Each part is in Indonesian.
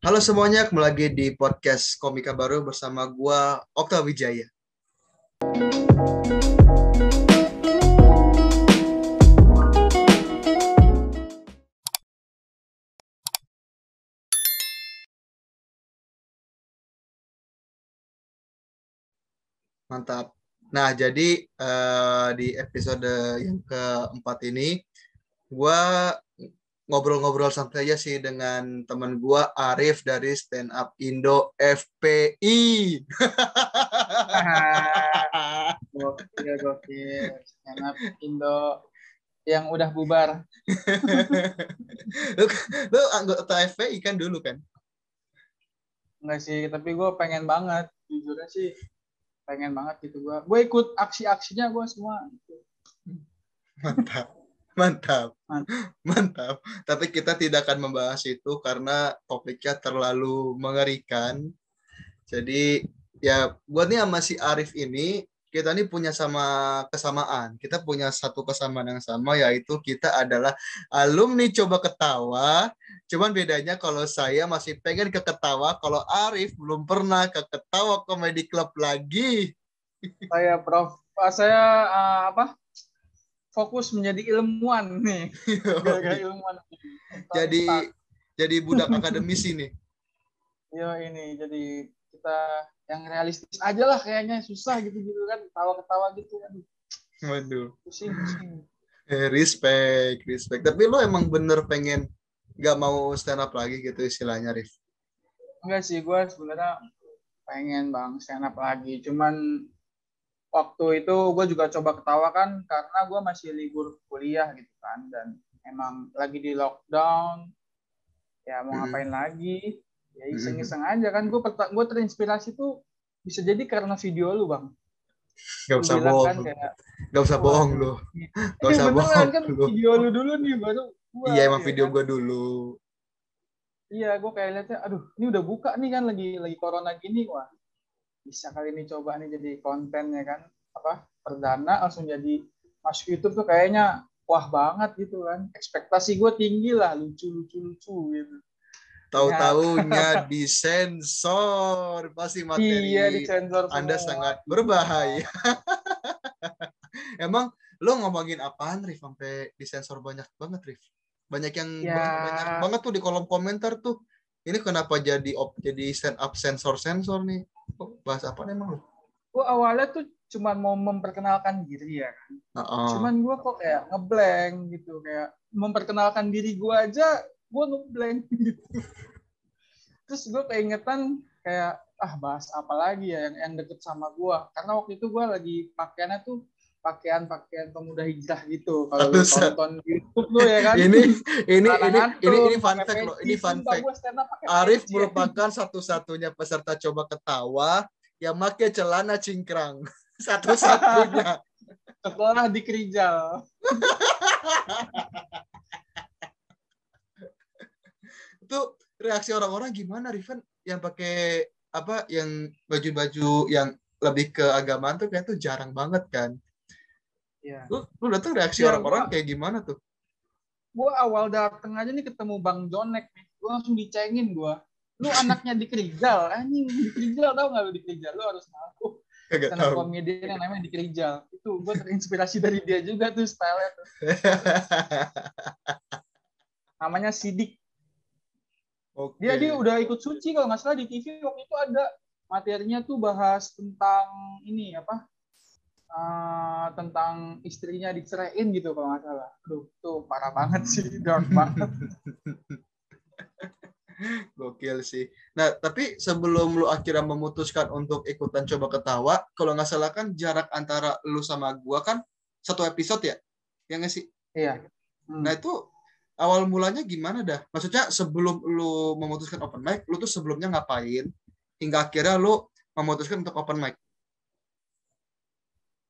Halo semuanya, kembali lagi di podcast Komika Baru bersama gua Okta Wijaya. Mantap. Nah, jadi eh, di episode yang keempat ini, gua ngobrol-ngobrol santai aja sih dengan teman gua Arif dari Stand Up Indo FPI. Gokil, gokil. Stand up Indo yang udah bubar. lu, lu anggota FPI kan dulu kan? Enggak sih, tapi gue pengen banget. Jujurnya sih pengen banget gitu gue. Gue ikut aksi-aksinya gue semua. Mantap. Mantap. Mantap. Tapi kita tidak akan membahas itu karena topiknya terlalu mengerikan. Jadi ya buat nih sama si Arif ini kita nih punya sama kesamaan. Kita punya satu kesamaan yang sama yaitu kita adalah alumni coba ketawa. Cuman bedanya kalau saya masih pengen ke ketawa, kalau Arif belum pernah ke ketawa comedy club lagi. Saya Prof, ah, saya uh, apa? Fokus menjadi ilmuwan nih. Gara-gara ilmuwan. jadi jadi budak akademisi nih. Yo ini jadi kita yang realistis aja lah kayaknya susah gitu gitu kan ketawa-ketawa gitu kan. Waduh. Pusing, pusing. Eh, respect, respect. Tapi lo emang bener pengen nggak mau stand up lagi gitu istilahnya, Rif? Enggak sih, gue sebenarnya pengen bang stand up lagi. Cuman waktu itu gue juga coba ketawa kan karena gue masih libur kuliah gitu kan dan emang lagi di lockdown. Ya mau ngapain lagi? Ya iseng-iseng aja kan. Gue gue terinspirasi tuh bisa jadi karena video lu bang. Gak Lu usah bilang bohong, kan lu. kayak, gak usah Wah, bohong lo. Gak usah beneran bohong kan lu. video lu dulu nih baru gua, Iya emang ya video kan? gue dulu. Iya, gue kayak liatnya, aduh, ini udah buka nih kan lagi lagi corona gini, wah bisa kali ini coba nih jadi konten ya kan, apa perdana langsung jadi masuk YouTube tuh kayaknya wah banget gitu kan, ekspektasi gue tinggi lah, lucu lucu lucu gitu. Tahu-taunya disensor. Pasti materi iya disensor semua. Anda sangat berbahaya. emang lo ngomongin apaan, Rif? Sampai disensor banyak banget, Rif. Banyak yang Ya. banyak, banyak banget tuh di kolom komentar tuh. Ini kenapa jadi op, jadi stand up sensor-sensor nih? Oh, bahas apa nih emang lo? Gue awalnya tuh cuman mau memperkenalkan diri ya kan, Heeh. cuman gue kok kayak ngeblank gitu, kayak memperkenalkan diri gue aja, gue ngeblank gitu. Terus gue keingetan kayak ah bahas apa lagi ya yang yang deket sama gue, karena waktu itu gue lagi pakaiannya tuh pakaian-pakaian pemuda hijrah gitu. Kalau lu tonton YouTube lu ya kan. ini ini ini ini ini fun fact loh. peci, Ini fun fact. Arif merupakan satu-satunya peserta coba ketawa yang pakai celana cingkrang. Satu-satunya. setelah di Kerijal. Itu reaksi orang-orang gimana, Riven? Yang pakai apa? Yang baju-baju yang lebih ke agamaan tuh kayak tuh jarang banget kan. Iya. Lu, lu datang reaksi Iya, orang-orang gua- kayak gimana tuh? gue awal dateng aja nih ketemu Bang Jonek nih, gue langsung dicengin gue. Lu anaknya di Kerijal, anjing di Kerijal tau gak lu di Kerijal? Lu harus Stand up tahu. komedian yang namanya di Kerijal. Itu gue terinspirasi dari dia juga tuh style-nya tuh. Namanya Sidik. Oke. Dia dia udah ikut suci kalau nggak salah di TV waktu itu ada materinya tuh bahas tentang ini apa? Eh, tentang istrinya diceraiin gitu kalau nggak salah. Aduh, tuh parah banget sih, dark banget. Gokil sih. Nah, tapi sebelum lu akhirnya memutuskan untuk ikutan coba ketawa, kalau nggak salah kan jarak antara lu sama gua kan satu episode ya? Ya nggak sih? Iya. Hmm. Nah, itu awal mulanya gimana dah? Maksudnya sebelum lu memutuskan open mic, lu tuh sebelumnya ngapain hingga akhirnya lu memutuskan untuk open mic?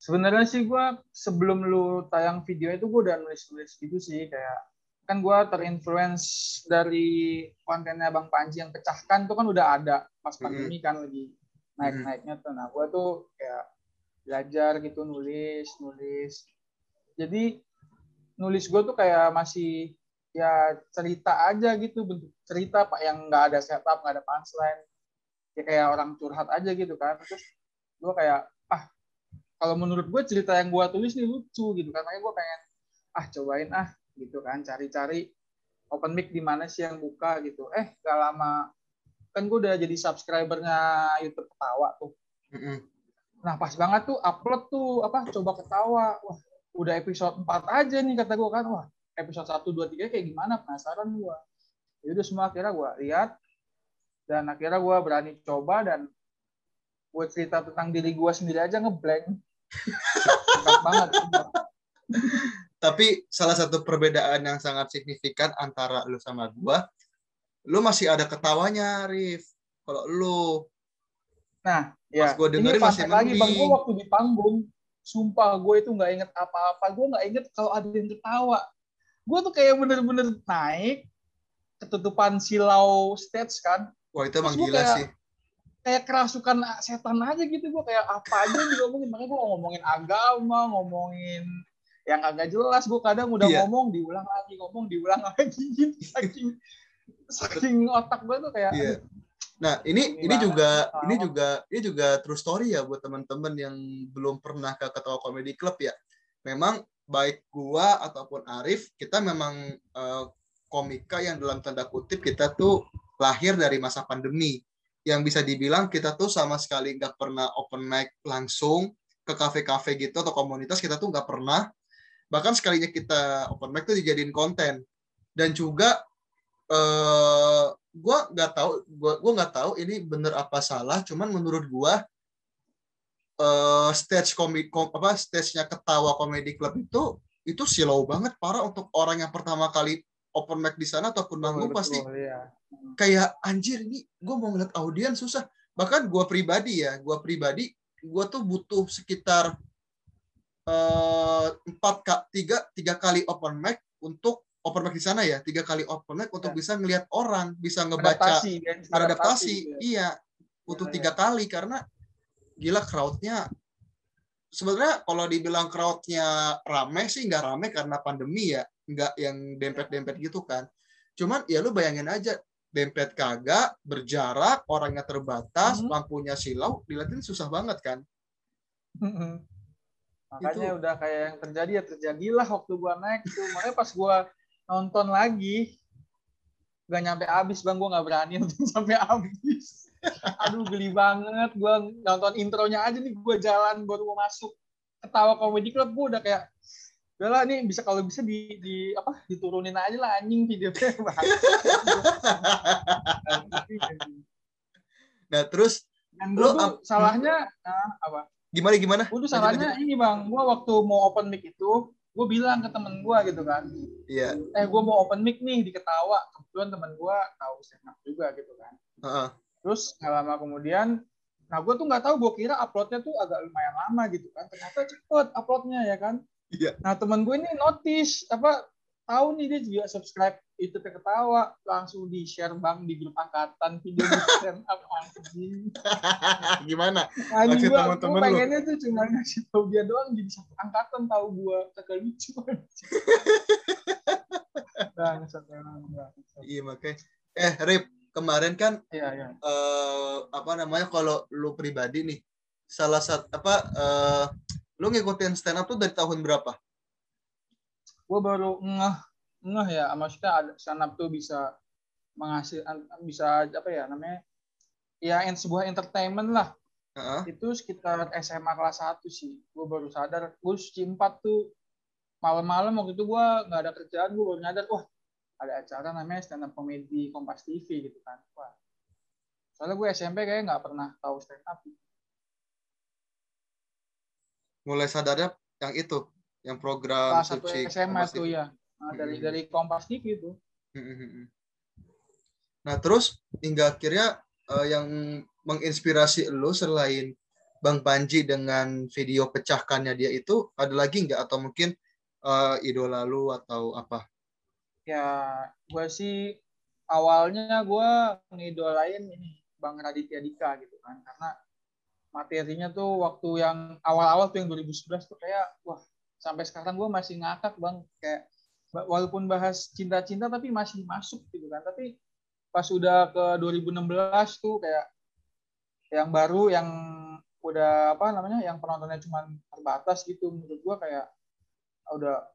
Sebenarnya sih gue sebelum lu tayang video itu gue udah nulis-nulis gitu sih kayak kan gue terinfluence dari kontennya Bang Panji yang pecahkan tuh kan udah ada pas pandemi kan lagi naik-naiknya tuh. Nah gue tuh kayak belajar gitu nulis nulis. Jadi nulis gue tuh kayak masih ya cerita aja gitu bentuk cerita pak yang nggak ada setup nggak ada punchline ya kayak orang curhat aja gitu kan terus gue kayak ah kalau menurut gue cerita yang gue tulis nih lucu gitu. Kan makanya gue pengen ah cobain ah gitu kan. Cari-cari open mic di mana sih yang buka gitu. Eh gak lama kan gue udah jadi subscribernya YouTube ketawa tuh. Nah pas banget tuh upload tuh apa coba ketawa. Wah udah episode 4 aja nih kata gue kan. Wah episode 1, 2, 3 kayak gimana? Penasaran gue jadi ya semua akhirnya gue lihat dan akhirnya gue berani coba dan gue cerita tentang diri gue sendiri aja ngeblank banget tapi salah satu perbedaan yang sangat signifikan antara lu sama gue lu masih ada ketawanya Rif. Kalau lu nah ya gue dengerin masih lagi bang gue waktu di panggung sumpah gue itu nggak inget apa-apa. Gue nggak inget kalau ada yang ketawa. Gue tuh kayak bener-bener naik ketutupan silau stage kan. Wah itu emang gila kayak, sih kayak kerasukan setan aja gitu gue kayak apa aja juga ngomongin makanya gue ngomongin agama ngomongin yang agak jelas gue kadang udah yeah. ngomong diulang lagi ngomong diulang lagi gitu saking saking otak gue tuh kayak yeah. Nah, ini ini, ini juga ini juga ini juga true story ya buat teman-teman yang belum pernah ke Ketawa Comedy Club ya. Memang baik gua ataupun Arif kita memang uh, komika yang dalam tanda kutip kita tuh lahir dari masa pandemi yang bisa dibilang kita tuh sama sekali nggak pernah open mic langsung ke kafe-kafe gitu atau komunitas kita tuh nggak pernah. Bahkan sekalinya kita open mic tuh dijadiin konten. Dan juga uh, gue nggak tahu gue gue nggak tahu ini bener apa salah cuman menurut gue uh, stage komik kom, apa stage-nya ketawa comedy club itu itu silau banget para untuk orang yang pertama kali open mic di sana ataupun manggung pasti iya. kayak anjir ini gue mau ngeliat audiens susah bahkan gue pribadi ya gue pribadi gue tuh butuh sekitar eh, empat uh, tiga tiga kali open mic untuk open mic di sana ya tiga kali open mic untuk ya. bisa ngelihat orang bisa ngebaca adaptasi, ya. adaptasi, adaptasi ya. iya butuh ya, tiga ya. kali karena gila crowdnya sebenarnya kalau dibilang crowdnya rame sih nggak rame karena pandemi ya nggak yang dempet-dempet gitu kan cuman ya lu bayangin aja dempet kagak berjarak orangnya terbatas mm -hmm. lampunya silau dilihatin susah banget kan mm -hmm. makanya itu. udah kayak yang terjadi ya terjadilah waktu gua naik tuh makanya pas gua nonton lagi gak nyampe habis bang gua nggak berani untuk sampai habis Aduh geli banget. Gue nonton intronya aja nih gue jalan baru mau masuk ketawa komedi club gue udah kayak udahlah nih bisa kalau bisa di, di apa diturunin aja lah anjing videonya. Nah terus dan lu tuh salahnya nah, apa? Gimana gimana? Gue tuh salahnya ini bang. Gue waktu mau open mic itu gue bilang ke temen gue gitu kan. Iya. Yeah. eh gue mau open mic nih di ketawa kebetulan temen gue tahu stand up juga gitu kan. Uh -uh terus nggak lama kemudian nah gue tuh nggak tahu gue kira uploadnya tuh agak lumayan lama gitu kan. Ternyata cepet uploadnya ya kan iya. nah teman gue ini notice apa tahu nih dia juga subscribe itu ketawa langsung di share bang di grup angkatan video stand up anjing. Gimana? Anjing gue gue pengennya tuh cuma ngasih tahu dia doang jadi satu angkatan tahu gue kagak lucu. Bang, iya makanya. Eh Rip kemarin kan iya, iya. Uh, apa namanya kalau lu pribadi nih salah satu apa uh, lu ngikutin stand up tuh dari tahun berapa? Gue baru ngeh ngeh ya maksudnya ada stand up tuh bisa menghasilkan bisa apa ya namanya ya sebuah entertainment lah uh-huh. itu sekitar SMA kelas 1 sih gue baru sadar gue suci 4 tuh malam-malam waktu itu gue nggak ada kerjaan gue baru nyadar wah ada acara namanya stand up comedy Kompas TV gitu kan. Wah. Soalnya gue SMP kayak nggak pernah tahu stand up. Mulai sadarnya yang itu, yang program Salah satu SMA tuh ya. Nah, dari hmm. dari Kompas TV itu. Nah, terus hingga akhirnya uh, yang menginspirasi lo selain Bang Panji dengan video pecahkannya dia itu ada lagi nggak atau mungkin uh, idola lu atau apa? ya gue sih awalnya gue ngidolain ini Bang Raditya Dika gitu kan karena materinya tuh waktu yang awal-awal tuh yang 2011 tuh kayak wah sampai sekarang gue masih ngakak bang. Kayak walaupun bahas cinta-cinta tapi masih masuk gitu kan. Tapi pas udah ke 2016 tuh kayak yang baru yang udah apa namanya yang penontonnya cuma terbatas gitu menurut gua kayak udah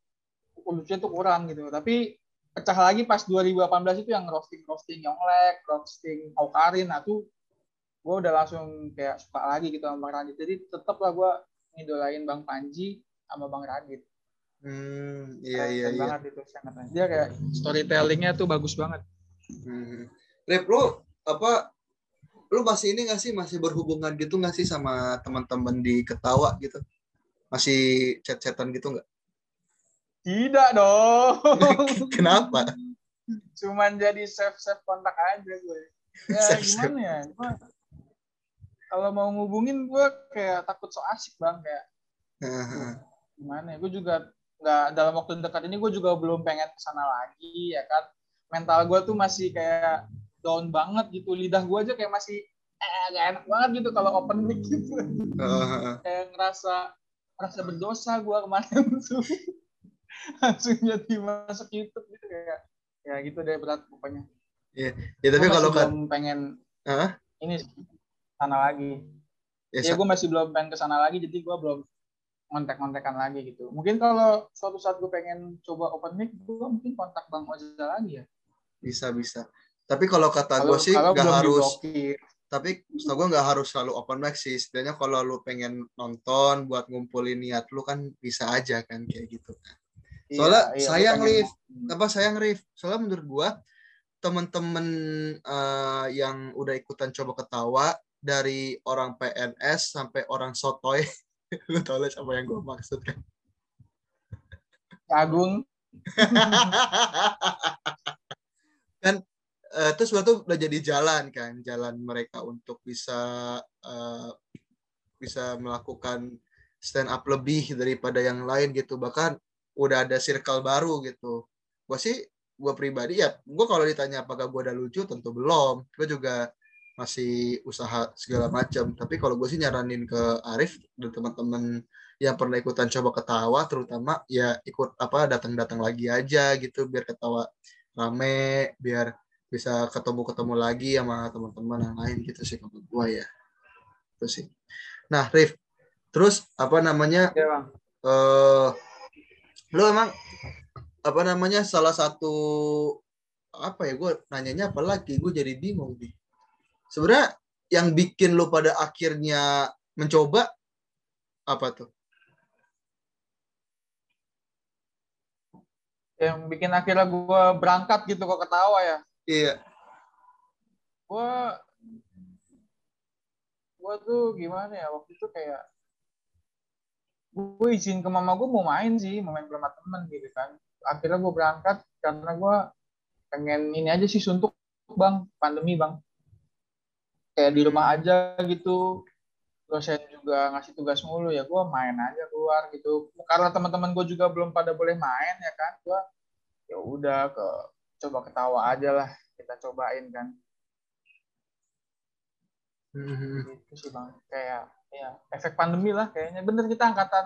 lucunya tuh kurang gitu. Tapi pecah lagi pas 2018 itu yang roasting roasting Yonglek roasting Aukarin. Nah tuh gue udah langsung kayak suka lagi gitu sama Bang Radit jadi tetap lah gue ngidolain Bang Panji sama Bang Radit hmm iya iya iya. banget itu sangat dia kayak storytellingnya tuh bagus banget. Hmm. Rip lu apa lu masih ini gak sih? Masih berhubungan gitu gak sih sama teman-teman di ketawa gitu? Masih chat-chatan gitu nggak? Tidak dong. Kenapa? Cuman jadi save save kontak aja gue. Ya Save-save. gimana ya? Gue kalau mau ngubungin gue kayak takut so asik bang kayak gimana ya gue juga nggak dalam waktu dekat ini gue juga belum pengen ke sana lagi ya kan? Mental gue tuh masih kayak down banget gitu lidah gue aja kayak masih eh gak enak banget gitu kalau open mic gitu. Kayak ngerasa ngerasa berdosa gue kemarin tuh. Langsung jadi masuk YouTube gitu kayak ya gitu deh berat pokoknya. Ya tapi kalau kan pengen Hah? ini sih, sana lagi. Ya, ya sa- gue masih belum pengen ke sana lagi jadi gue belum kontak-kontakan lagi gitu. Mungkin kalau suatu saat gue pengen coba open mic gue mungkin kontak bang Ojek lagi ya. Bisa bisa. Tapi kalau kata gue sih nggak harus diblokir. tapi setahu gue nggak harus selalu open mic sih. Setidaknya kalau lu pengen nonton buat ngumpulin niat lu kan bisa aja kan kayak gitu kan. Iya, Soalnya iya, sayang, gua pengen- Liv. apa sayang Rif? Soalnya menurut gua temen-temen eh, yang udah ikutan coba ketawa dari orang PNS sampai orang sotoy. Lu tau lah apa yang gua maksud kan? Agung. Kan eh, terus tuh udah jadi jalan kan? Jalan mereka untuk bisa eh, bisa melakukan stand up lebih daripada yang lain gitu. Bahkan udah ada circle baru gitu. Gue sih gue pribadi ya gue kalau ditanya apakah gue udah lucu tentu belum. Gue juga masih usaha segala macam. Tapi kalau gue sih nyaranin ke Arif dan teman-teman yang pernah ikutan coba ketawa terutama ya ikut apa datang-datang lagi aja gitu biar ketawa rame biar bisa ketemu-ketemu lagi sama teman-teman yang lain gitu sih kalau gue ya. Itu sih. Nah Rif terus apa namanya ya bang. Eh lu emang apa namanya salah satu apa ya gue nanyanya apa lagi? Gue jadi bingung nih sebenarnya yang bikin lu pada akhirnya mencoba apa tuh? Yang bikin akhirnya gue berangkat gitu kok ketawa ya? Iya. Gue gue tuh gimana ya waktu itu kayak gue izin ke mama gue mau main sih mau main sama temen gitu kan. Akhirnya gue berangkat karena gue pengen ini aja sih suntuk bang. Pandemi bang kayak di rumah aja gitu. Dosen juga ngasih tugas mulu ya gue main aja keluar gitu. Karena teman-teman gue juga belum pada boleh main ya kan? Gue ya udah ke coba ketawa aja lah kita cobain kan. Mhm. gitu sih bang. Kayak ya efek pandemi lah kayaknya. Bener kita angkatan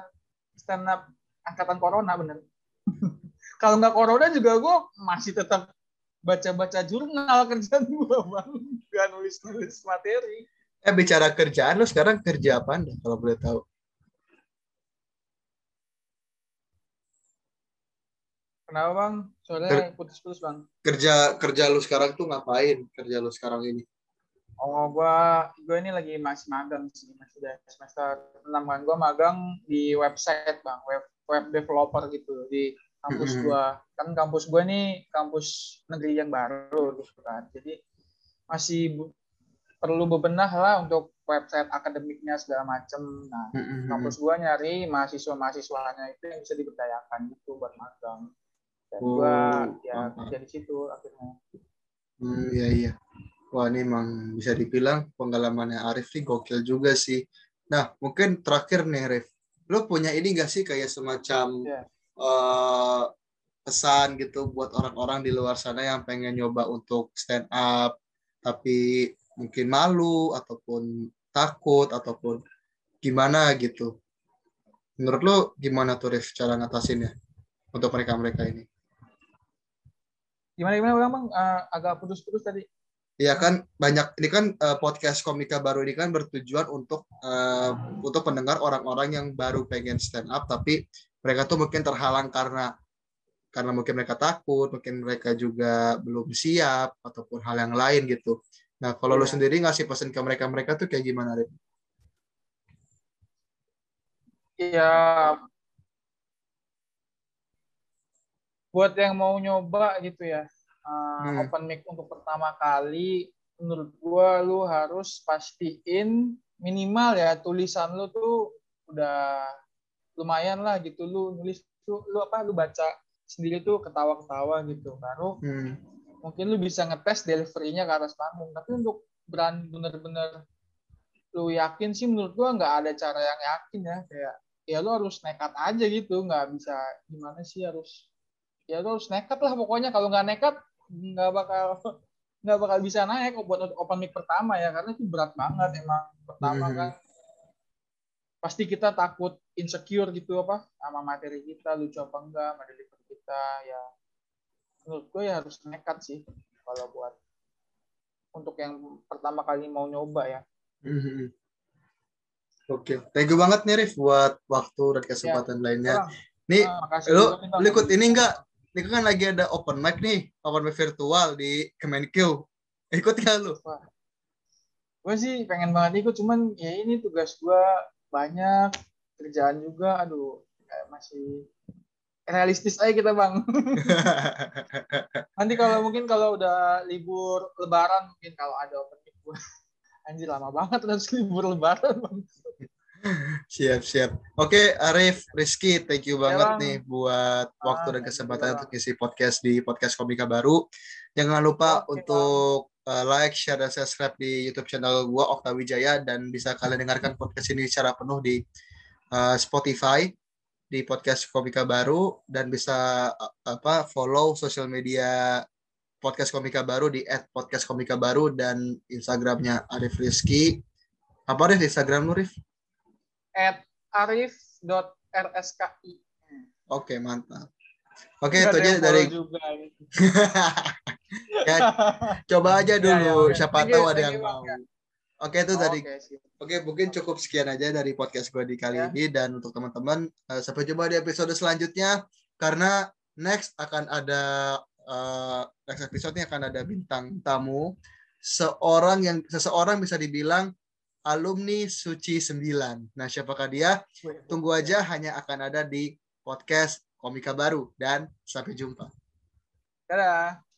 stand up angkatan corona bener. Kalau nggak corona juga gue masih tetap baca-baca jurnal kerjaan gue bang gak nulis-nulis materi. Eh bicara kerjaan lu sekarang kerja apa anda kalau boleh tahu? Kenapa bang? Soalnya putus-putus bang. Kerja kerja lu sekarang tuh ngapain? Kerja lu sekarang ini? Oh gue gue ini lagi masih magang sih masih udah semester 6 kan. Gue magang di website bang web web developer gitu di kampus Mhm. gue kan kampus gue nih kampus negeri yang baru gitu kan. Jadi masih bu- perlu bebenah lah untuk website akademiknya segala macem nah Mhm. kampus gue nyari mahasiswa mahasiswanya itu yang bisa diberdayakan gitu buat magang dan Oh, gue ya paham. kerja di situ akhirnya Hmm, iya iya. Wah ini emang bisa dibilang pengalamannya Arif nih gokil juga sih. Nah mungkin terakhir nih Arif, lo punya ini gak sih kayak semacam Iya. eh, pesan gitu buat orang-orang di luar sana yang pengen nyoba untuk stand up tapi mungkin malu ataupun takut ataupun gimana gitu. Menurut lo gimana tuh Rif cara ngatasinnya untuk mereka-mereka ini? Gimana gimana bang? Uh, agak putus-putus tadi. Iya kan banyak ini kan uh, podcast komika baru ini kan bertujuan untuk uh, untuk pendengar orang-orang yang baru pengen stand up tapi mereka tuh mungkin terhalang karena karena mungkin mereka takut, mungkin mereka juga belum siap ataupun hal yang lain gitu. Nah, kalau yeah. lu iya. sendiri ngasih pesan ke mereka-mereka tuh kayak gimana, Rip? Iya. Buat yang mau nyoba gitu ya, uh, hmm. open mic untuk pertama kali menurut gua lu harus pastiin minimal ya tulisan lu tuh udah lumayan lah gitu lu nulis tuh lu apa lu baca sendiri tuh ketawa-ketawa gitu. Baru hmm. mungkin lu bisa ngetes deliverynya ke atas panggung. Tapi untuk brand bener-bener lu yakin sih menurut gua nggak ada cara yang yakin ya. Kayak ya lu harus nekat aja gitu. Nggak bisa gimana sih harus ya lu harus nekat lah pokoknya. Kalau nggak nekat nggak bakal nggak bakal bisa naik buat open mic pertama ya. Karena itu berat banget emang pertama hmm. kan. Pasti kita takut insecure gitu apa sama materi kita lucu apa enggak materi kita ya menurut gue ya harus nekat sih kalau buat untuk yang pertama kali mau nyoba ya. Hmm. Oke, okay. thank you banget nih Rif buat waktu dan kesempatan ya, lainnya. Nih, nah, lu, lu ikut ini enggak ini kan lagi ada open mic nih, open mic virtual di Kemenkeu. Ikut gak lu? Gue sih pengen banget ikut, cuman ya ini tugas gue banyak, kerjaan juga, aduh, kayak masih realistis aja kita bang. Nanti kalau mungkin kalau udah libur lebaran, mungkin kalau ada open mic gue, anjir lama banget harus libur lebaran bang. Siap siap. Oke Arif Rizky thank you banget ya, nih buat ah, waktu dan kesempatan untuk isi podcast di podcast komika baru. Jangan lupa oke, untuk uh, like share dan subscribe di YouTube channel gua Okta Wijaya dan bisa kalian dengarkan podcast ini secara penuh di uh, Spotify di podcast komika baru dan bisa uh, apa follow sosial media podcast komika baru di @podcastkomika_baru dan Instagramnya Arif Rizky apa Arif Instagram lu Rif? at arif.rski. Oke, mantap. Oke, itu aja dari juga, gitu. ya, coba aja dulu, ya, ya, siapa tahu ada yang mau. Ya. Oke, itu oh, dari okay, Oke, mungkin cukup sekian aja dari podcast gue di kali ya. ini dan untuk teman-teman uh, sampai jumpa di episode selanjutnya karena next akan ada uh, next episode ini akan ada bintang tamu seorang yang seseorang bisa dibilang alumni Suci 9. Nah, siapakah dia? Tunggu aja hanya akan ada di podcast Komika Baru dan sampai jumpa. Dadah.